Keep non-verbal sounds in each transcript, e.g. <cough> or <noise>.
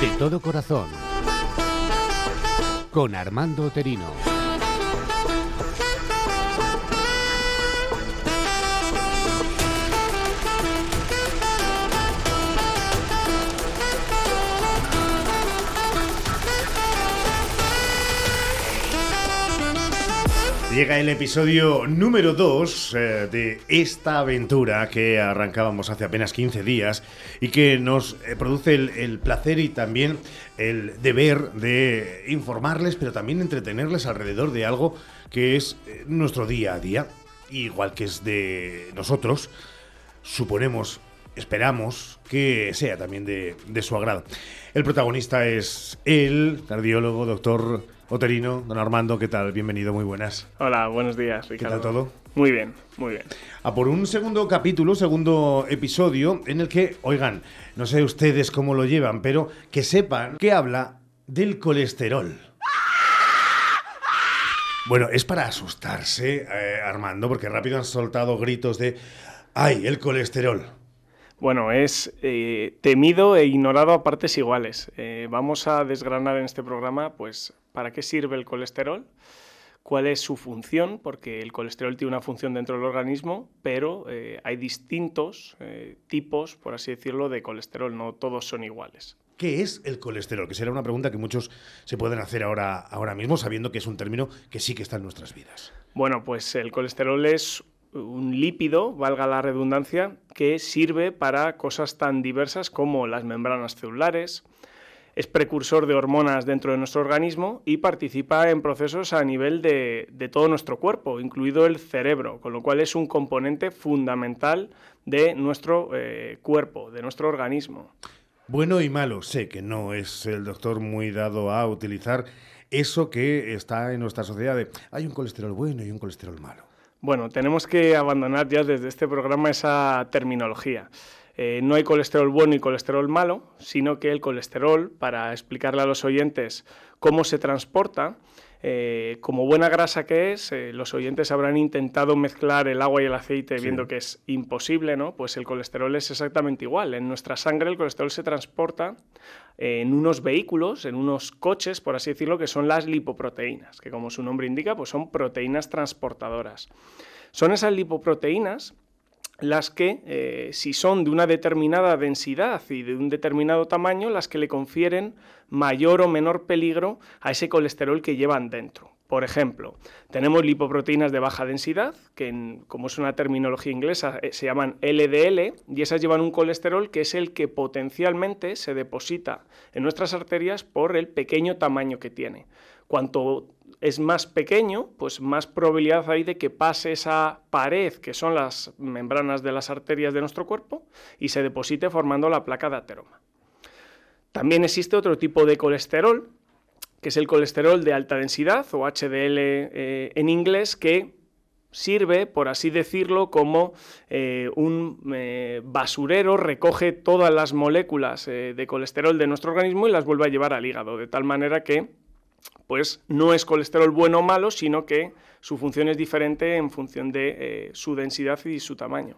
De todo corazón. Con Armando Oterino. Llega el episodio número 2 eh, de esta aventura que arrancábamos hace apenas 15 días y que nos eh, produce el, placer y también el deber de informarles, pero también entretenerles alrededor de algo que es eh, nuestro día a día, igual que es de nosotros, suponemos, esperamos que sea también de, de su agrado. El protagonista es el cardiólogo, doctor Oterino, don Armando, ¿qué tal? Bienvenido, muy buenas. Hola, buenos días, ¿Qué Ricardo. tal todo? Muy bien, muy bien. A por un segundo capítulo, segundo episodio, en el que, oigan, no sé ustedes cómo lo llevan, pero que sepan que habla del colesterol. Bueno, es para asustarse, eh, Armando, porque rápido han soltado gritos de ¡ay, el colesterol! Bueno, es eh, temido e ignorado a partes iguales. Eh, vamos a desgranar en este programa, pues, para qué sirve el colesterol, cuál es su función, porque el colesterol tiene una función dentro del organismo, pero eh, hay distintos tipos, por así decirlo, de colesterol, no todos son iguales. ¿Qué es el colesterol? Que será una pregunta que muchos se pueden hacer ahora, ahora mismo, sabiendo que es un término que sí que está en nuestras vidas. Bueno, pues el colesterol es un lípido, valga la redundancia, que sirve para cosas tan diversas como las membranas celulares, es precursor de hormonas dentro de nuestro organismo y participa en procesos a nivel de, todo nuestro cuerpo, incluido el cerebro, con lo cual es un componente fundamental de nuestro eh, cuerpo, de nuestro organismo. Bueno y malo, sé que no es el doctor muy dado a utilizar eso que está en nuestra sociedad de hay un colesterol bueno y un colesterol malo. Bueno, tenemos que abandonar ya desde este programa esa terminología. Eh, no hay colesterol bueno y colesterol malo, sino que el colesterol, para explicarle a los oyentes cómo se transporta, eh, como buena grasa que es, eh, los oyentes habrán intentado mezclar el agua y el aceite Sí. viendo que es imposible, ¿no? Pues el colesterol es exactamente igual. En nuestra sangre el colesterol se transporta en unos vehículos, en unos coches, por así decirlo, que son las lipoproteínas, que como su nombre indica, pues son proteínas transportadoras. Son esas lipoproteínas las que, eh, si son de una determinada densidad y de un determinado tamaño, las que le confieren mayor o menor peligro a ese colesterol que llevan dentro. Por ejemplo, tenemos lipoproteínas de baja densidad, que como es una terminología inglesa eh, se llaman LDL, y esas llevan un colesterol que es el que potencialmente se deposita en nuestras arterias por el pequeño tamaño que tiene. Cuanto es más pequeño, pues más probabilidad hay de que pase esa pared que son las membranas de las arterias de nuestro cuerpo y se deposite formando la placa de ateroma. También existe otro tipo de colesterol, que es el colesterol de alta densidad o HDL eh, en inglés, que sirve, por así decirlo, como eh, un eh, basurero, recoge todas las moléculas de colesterol de nuestro organismo y las vuelve a llevar al hígado, de tal manera que pues no es colesterol bueno o malo, sino que su función es diferente en función de eh, su densidad y su tamaño.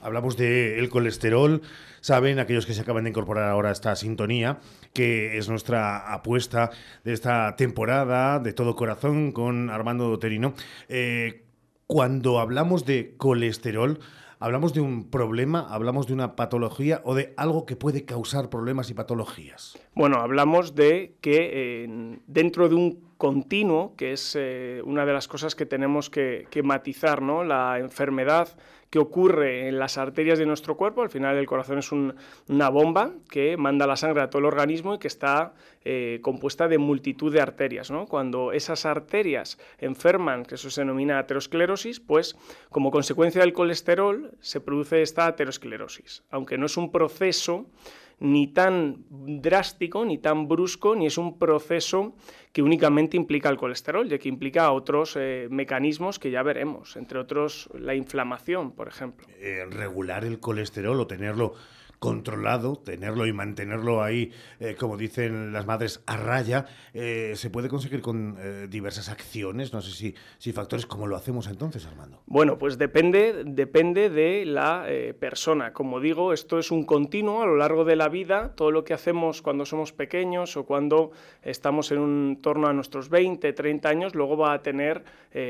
Hablamos del colesterol, saben aquellos que se acaban de incorporar ahora a esta sintonía, que es nuestra apuesta de esta temporada de todo corazón con Armando Doterino. Eh, cuando hablamos de colesterol, ¿hablamos de un problema, hablamos de una patología o de algo que puede causar problemas y patologías? Bueno, hablamos de que eh, dentro de un continuo, que es eh, una de las cosas que tenemos que, matizar, ¿no? La enfermedad que ocurre en las arterias de nuestro cuerpo, al final el corazón es un, una bomba que manda la sangre a todo el organismo y que está eh, compuesta de multitud de arterias, ¿no? Cuando esas arterias enferman, que eso se denomina aterosclerosis, pues como consecuencia del colesterol se produce esta aterosclerosis, aunque no es un proceso ni tan drástico, ni tan brusco, ni es un proceso que únicamente implica el colesterol, ya que implica otros eh, mecanismos que ya veremos, entre otros la inflamación, por ejemplo. Eh, regular el colesterol o tenerlo controlado, tenerlo y mantenerlo ahí, eh, como dicen las madres, a raya, eh, se puede conseguir con eh, diversas acciones, no sé si, si factores, ¿cómo lo hacemos entonces, Armando? Bueno, pues depende, depende de la persona. Como digo, esto es un continuo a lo largo de la vida, todo lo que hacemos cuando somos pequeños o cuando estamos en un torno a nuestros 20, 30 años, luego va a tener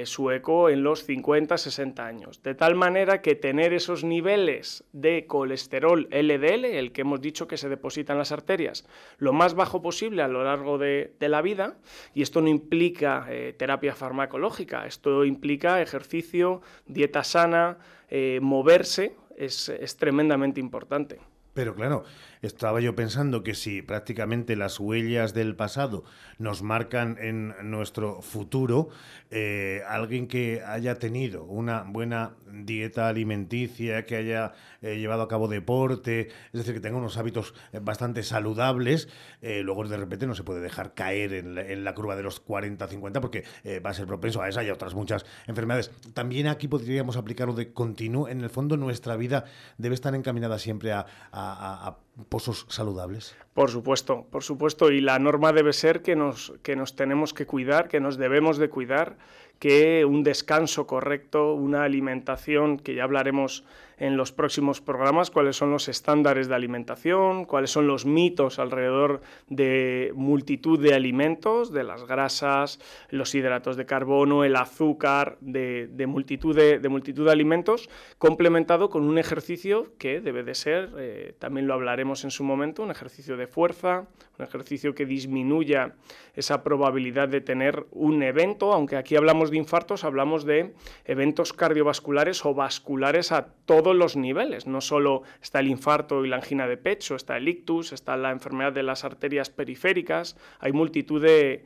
su eco en los 50, 60 años. De tal manera que tener esos niveles de colesterol LDL, el que hemos dicho que se deposita en las arterias, lo más bajo posible a lo largo de, la vida, y esto no implica eh, terapia farmacológica, esto implica ejercicio, dieta sana, eh, moverse, es, es tremendamente importante. Pero claro, estaba yo pensando que si prácticamente las huellas del pasado nos marcan en nuestro futuro, eh, alguien que haya tenido una buena dieta alimenticia, que haya eh, llevado a cabo deporte, es decir, que tenga unos hábitos eh, bastante saludables, luego de repente no se puede dejar caer en la, curva de los 40-50 porque va a ser propenso a esa y a otras muchas enfermedades. También aquí podríamos aplicarlo de continuo. En el fondo, nuestra vida debe estar encaminada siempre a pozos saludables? Por supuesto, por supuesto. Y la norma debe ser que nos, que nos tenemos que cuidar, que nos debemos de cuidar, que un descanso correcto, una alimentación, que ya hablaremos en los próximos programas cuáles son los estándares de alimentación, cuáles son los mitos alrededor de multitud de alimentos, de las grasas, los hidratos de carbono, el azúcar, de, multitud, de, multitud de alimentos, complementado con un ejercicio que debe de ser, eh, también lo hablaremos en su momento, un ejercicio de fuerza, un ejercicio que disminuya esa probabilidad de tener un evento, aunque aquí hablamos de infartos, hablamos de eventos cardiovasculares o vasculares a todos los niveles. No solo está el infarto y la angina de pecho, está el ictus, está la enfermedad de las arterias periféricas, hay multitud de,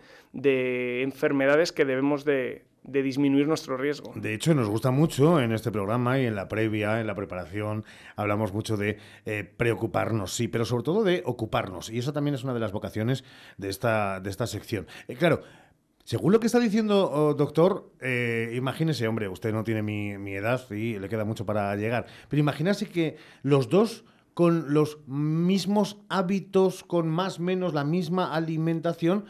enfermedades que debemos de, disminuir nuestro riesgo. De hecho, nos gusta mucho en este programa y en la previa, en la preparación, hablamos mucho de eh, preocuparnos, sí, pero sobre todo de ocuparnos. Y eso también es una de las vocaciones de esta, de esta sección. Eh, claro, según lo que está diciendo, oh, doctor, eh, imagínese, hombre, usted no tiene mi, edad y le queda mucho para llegar, pero imagínese que los dos con los mismos hábitos, con más o menos la misma alimentación,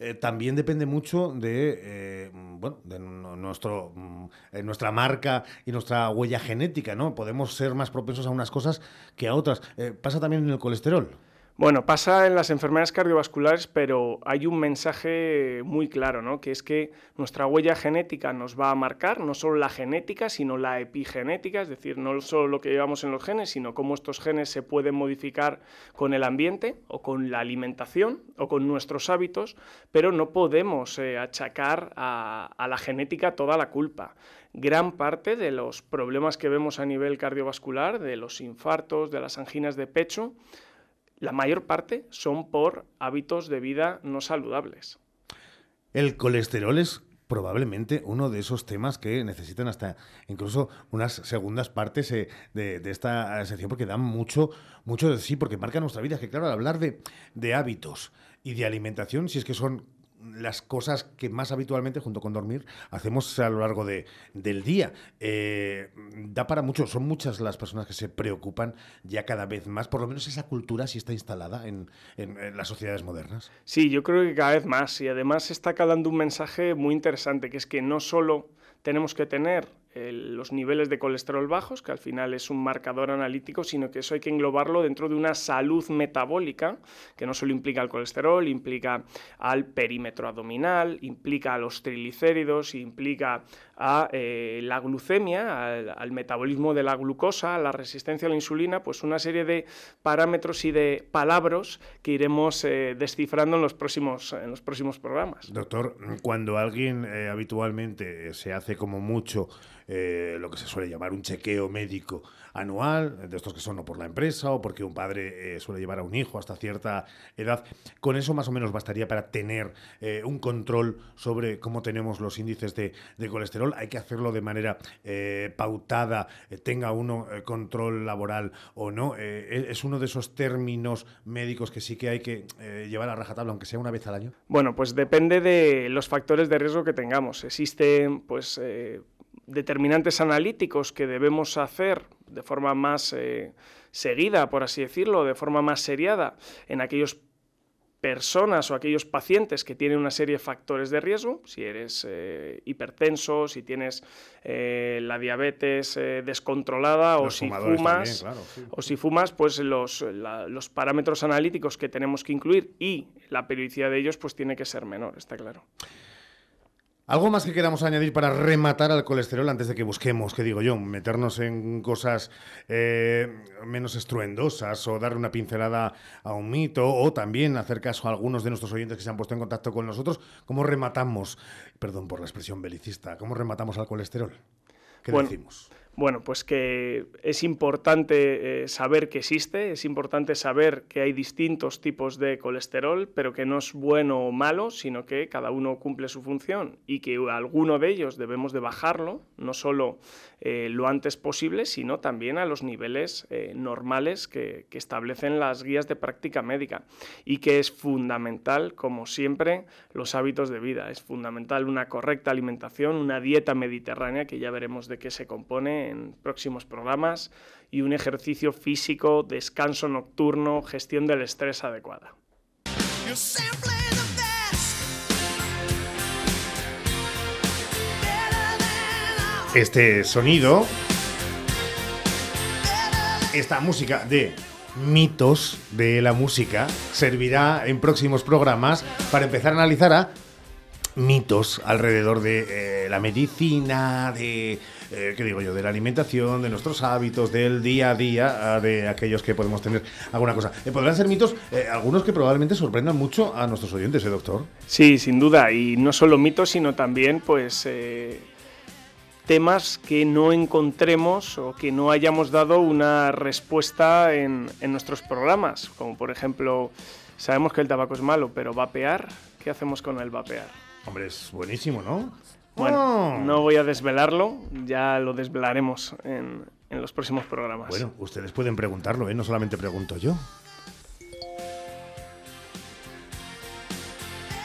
eh, también depende mucho de, eh, bueno, de nuestro, mm, nuestra marca y nuestra huella genética, ¿no? Podemos ser más propensos a unas cosas que a otras. pasa también en el colesterol. Bueno, pasa en las enfermedades cardiovasculares, pero hay un mensaje muy claro, ¿no? que es que nuestra huella genética nos va a marcar no solo la genética, sino la epigenética, es decir, no solo lo que llevamos en los genes, sino cómo estos genes se pueden modificar con el ambiente o con la alimentación o con nuestros hábitos, pero no podemos eh, achacar a, a la genética toda la culpa gran parte de los problemas que vemos a nivel cardiovascular, de los infartos, de las anginas de pecho, la mayor parte son por hábitos de vida no saludables. El colesterol es probablemente uno de esos temas que necesitan hasta incluso unas segundas partes eh, de, esta sección porque dan mucho, mucho de sí, porque marca nuestra vida. Que claro, al hablar de, de hábitos y de alimentación, si es que son las cosas que más habitualmente, junto con dormir, hacemos a lo largo de, del día. Eh, da para mucho, son muchas las personas que se preocupan ya cada vez más, por lo menos esa cultura sí está instalada en, en las sociedades modernas. Sí, yo creo que cada vez más, y además está calando un mensaje muy interesante, que es que no solo tenemos que tener los niveles de colesterol bajos, que al final es un marcador analítico, sino que eso hay que englobarlo dentro de una salud metabólica, que no solo implica el colesterol, implica al perímetro abdominal, implica a los triglicéridos, implica a eh, la glucemia, al, metabolismo de la glucosa, a la resistencia a la insulina, pues una serie de parámetros y de palabras que iremos eh, descifrando en los, próximos, en los próximos programas. Doctor, cuando alguien eh, habitualmente se hace como mucho lo que se suele llamar un chequeo médico anual, de estos que son o por la empresa o porque un padre eh, suele llevar a un hijo hasta cierta edad. Con eso más o menos bastaría para tener eh, un control sobre cómo tenemos los índices de, colesterol. Hay que hacerlo de manera eh, pautada, tenga uno control laboral o no. E-, es uno de esos términos médicos que sí que hay que llevar a rajatabla, aunque sea una vez al año. Bueno, pues depende de los factores de riesgo que tengamos. Existen, pues determinantes analíticos que debemos hacer de forma más eh, seguida, por así decirlo, de forma más seriada en aquellos personas o aquellos pacientes que tienen una serie de factores de riesgo, si eres eh, hipertenso, si tienes eh, la diabetes eh, descontrolada o si fumas, o si fumas, pues los, los parámetros analíticos que tenemos que incluir y la periodicidad de ellos pues tiene que ser menor, está claro. ¿Algo más que queramos añadir para rematar al colesterol antes de que busquemos, qué digo yo, meternos en cosas eh, menos estruendosas o dar una pincelada a un mito o también hacer caso a algunos de nuestros oyentes que se han puesto en contacto con nosotros? ¿Cómo rematamos, perdón por la expresión belicista, cómo rematamos al colesterol? ¿Qué decimos? Bueno, pues que es importante eh, saber que existe, es importante saber que hay distintos tipos de colesterol, pero que no es bueno o malo, sino que cada uno cumple su función y que alguno de ellos debemos de bajarlo, no solo eh, lo antes posible, sino también a los niveles eh, normales que, que establecen las guías de práctica médica y que es fundamental, como siempre, los hábitos de vida. Es fundamental una correcta alimentación, una dieta mediterránea, que ya veremos de qué se compone en próximos programas, y un ejercicio físico, descanso nocturno, gestión del estrés adecuada. Este sonido, esta música de mitos de la música servirá en próximos programas para empezar a analizar a mitos alrededor de eh, la medicina, de eh, ¿qué digo yo?, de la alimentación, de nuestros hábitos, del día a día, ah, de aquellos que podemos tener alguna cosa. Eh, podrán ser mitos, algunos que probablemente sorprendan mucho a nuestros oyentes, ¿eh, doctor? Sí, sin duda, y no solo mitos, sino también, pues temas que no encontremos o que no hayamos dado una respuesta en, en, nuestros programas, como por ejemplo, sabemos que el tabaco es malo, pero vapear, ¿qué hacemos con el vapear? Hombre, es buenísimo, ¿no? Bueno, oh. no voy a desvelarlo, ya lo desvelaremos en, en los próximos programas. Bueno, ustedes pueden preguntarlo, ¿eh? no solamente pregunto yo.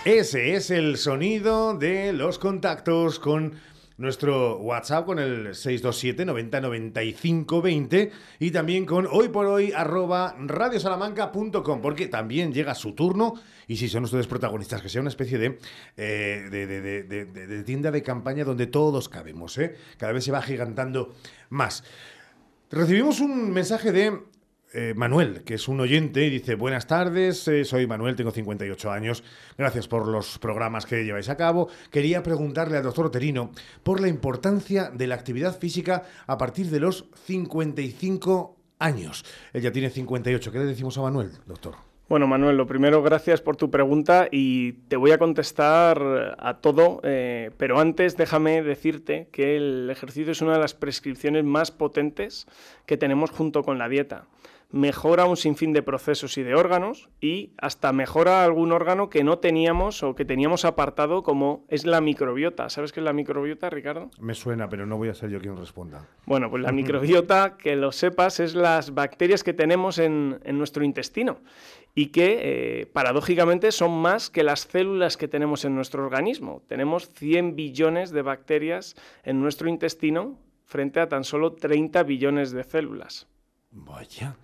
Ese es el sonido de los contactos con nuestro WhatsApp con el 627 90 95 20 y también con hoy por hoy arroba radiosalamanca.com porque también llega su turno y si son ustedes protagonistas, que sea una especie de, eh, de, tienda de campaña donde todos cabemos, ¿eh? cada vez se va gigantando más. Recibimos un mensaje de eh, Manuel, que es un oyente, dice, buenas tardes, eh, soy Manuel, tengo 58 años, gracias por los programas que lleváis a cabo. Quería preguntarle al doctor Oterino por la importancia de la actividad física a partir de los 55 años. Ella tiene 58. ¿Qué le decimos a Manuel, doctor? Bueno, Manuel, lo primero, gracias por tu pregunta y te voy a contestar a todo, eh, pero antes déjame decirte que el ejercicio es una de las prescripciones más potentes que tenemos junto con la dieta mejora un sinfín de procesos y de órganos y hasta mejora algún órgano que no teníamos o que teníamos apartado como es la microbiota. ¿Sabes qué es la microbiota, Ricardo? Me suena, pero no voy a ser yo quien responda. Bueno, pues la <laughs> microbiota, que lo sepas, es las bacterias que tenemos en, nuestro intestino y que eh, paradójicamente son más que las células que tenemos en nuestro organismo. Tenemos 100 billones de bacterias en nuestro intestino frente a tan solo 30 billones de células. Vaya.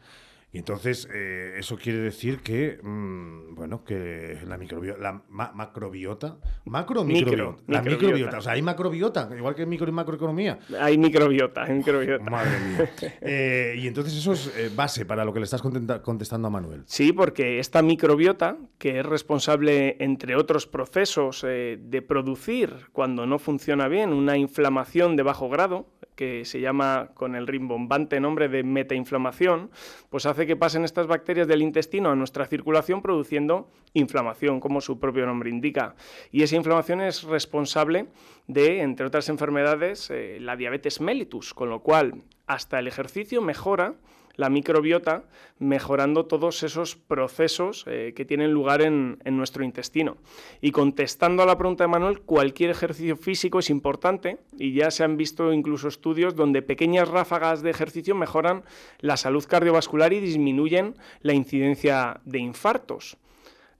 Y entonces eh, eso quiere decir que, mm, bueno, que la microbiota, la macrobiota, macro microbiota, la microbiota. o sea, hay macrobiota, igual que micro y macroeconomía. Hay microbiota, hay microbiota. Madre mía. <laughs> Eh, y entonces eso es eh, base para lo que le estás contestando a Manuel. Sí, porque esta microbiota, que es responsable, entre otros procesos, de producir, cuando no funciona bien, una inflamación de bajo grado, que se llama con el rimbombante nombre de metainflamación, pues hace que pasen estas bacterias del intestino a nuestra circulación produciendo inflamación, como su propio nombre indica. Y esa inflamación es responsable de, entre otras enfermedades, eh, la diabetes mellitus, con lo cual hasta el ejercicio mejora la microbiota, mejorando todos esos procesos eh, que tienen lugar en, nuestro intestino. Y contestando a la pregunta de Manuel, cualquier ejercicio físico es importante y ya se han visto incluso estudios donde pequeñas ráfagas de ejercicio mejoran la salud cardiovascular y disminuyen la incidencia de infartos.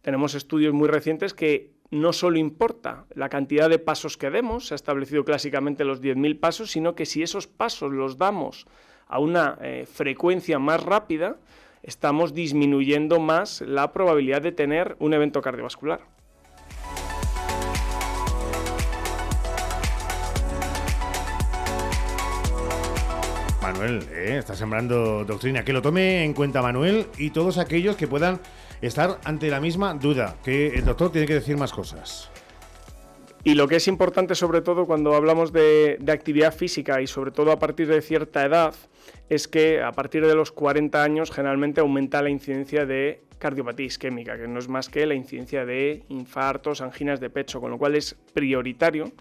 Tenemos estudios muy recientes que no solo importa la cantidad de pasos que demos, se ha establecido clásicamente los 10.000 pasos, sino que si esos pasos los damos a una eh, frecuencia más rápida, estamos disminuyendo más la probabilidad de tener un evento cardiovascular. Manuel, eh, está sembrando doctrina. Que lo tome en cuenta Manuel y todos aquellos que puedan estar ante la misma duda, que el doctor tiene que decir más cosas. Y lo que es importante sobre todo cuando hablamos de, actividad física y sobre todo a partir de cierta edad es que a partir de los 40 años generalmente aumenta la incidencia de cardiopatía isquémica, que no es más que la incidencia de infartos, anginas de pecho, con lo cual es prioritario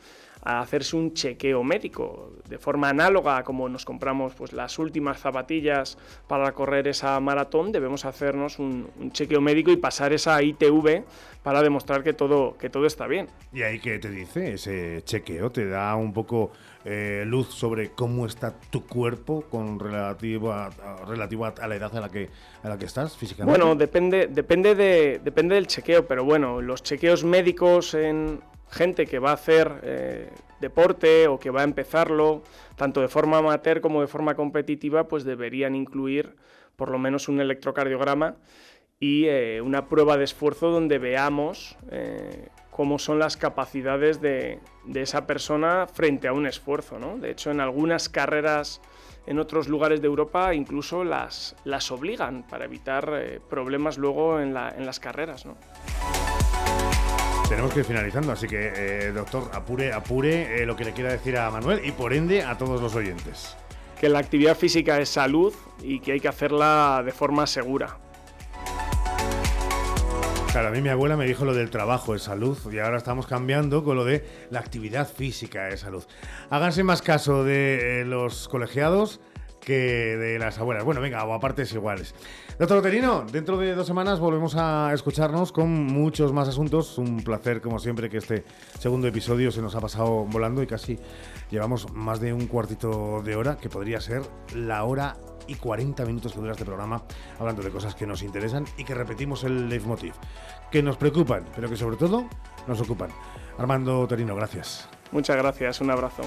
a hacerse un chequeo médico, de forma análoga a como nos compramos pues, las últimas zapatillas para correr esa maratón, debemos hacernos un, chequeo médico y pasar esa ITV para demostrar que todo, que todo está bien. ¿Y ahí qué te dice ese chequeo? ¿Te da un poco eh, luz sobre cómo está tu cuerpo con relativo a, relativo a la edad a la que, a la que estás físicamente? Bueno, depende, depende, de, depende del chequeo, pero bueno, los chequeos médicos en gente que va a hacer eh, deporte o que va a empezarlo, tanto de forma amateur como de forma competitiva, pues deberían incluir por lo menos un electrocardiograma y eh, una prueba de esfuerzo donde veamos eh, cómo son las capacidades de, esa persona frente a un esfuerzo. ¿no? De hecho, en algunas carreras en otros lugares de Europa incluso las, las obligan para evitar problemas luego en, en las carreras. ¿no? Tenemos que ir finalizando, así que, eh, doctor, apure, apure eh, lo que le quiera decir a Manuel y por ende a todos los oyentes. Que la actividad física es salud y que hay que hacerla de forma segura. Claro, a mí mi abuela me dijo lo del trabajo es salud y ahora estamos cambiando con lo de la actividad física es salud. Háganse más caso de eh, los colegiados que de las abuelas. Bueno, venga, o a partes iguales. Doctor Oterino, dentro de dos semanas volvemos a escucharnos con muchos más asuntos. Un placer, como siempre, que este segundo episodio se nos ha pasado volando y casi llevamos más de un cuartito de hora, que podría ser la hora y 40 minutos que dura este programa, hablando de cosas que nos interesan y que repetimos el leitmotiv, que nos preocupan, pero que sobre todo nos ocupan. Armando Oterino, gracias. Muchas gracias, un abrazo.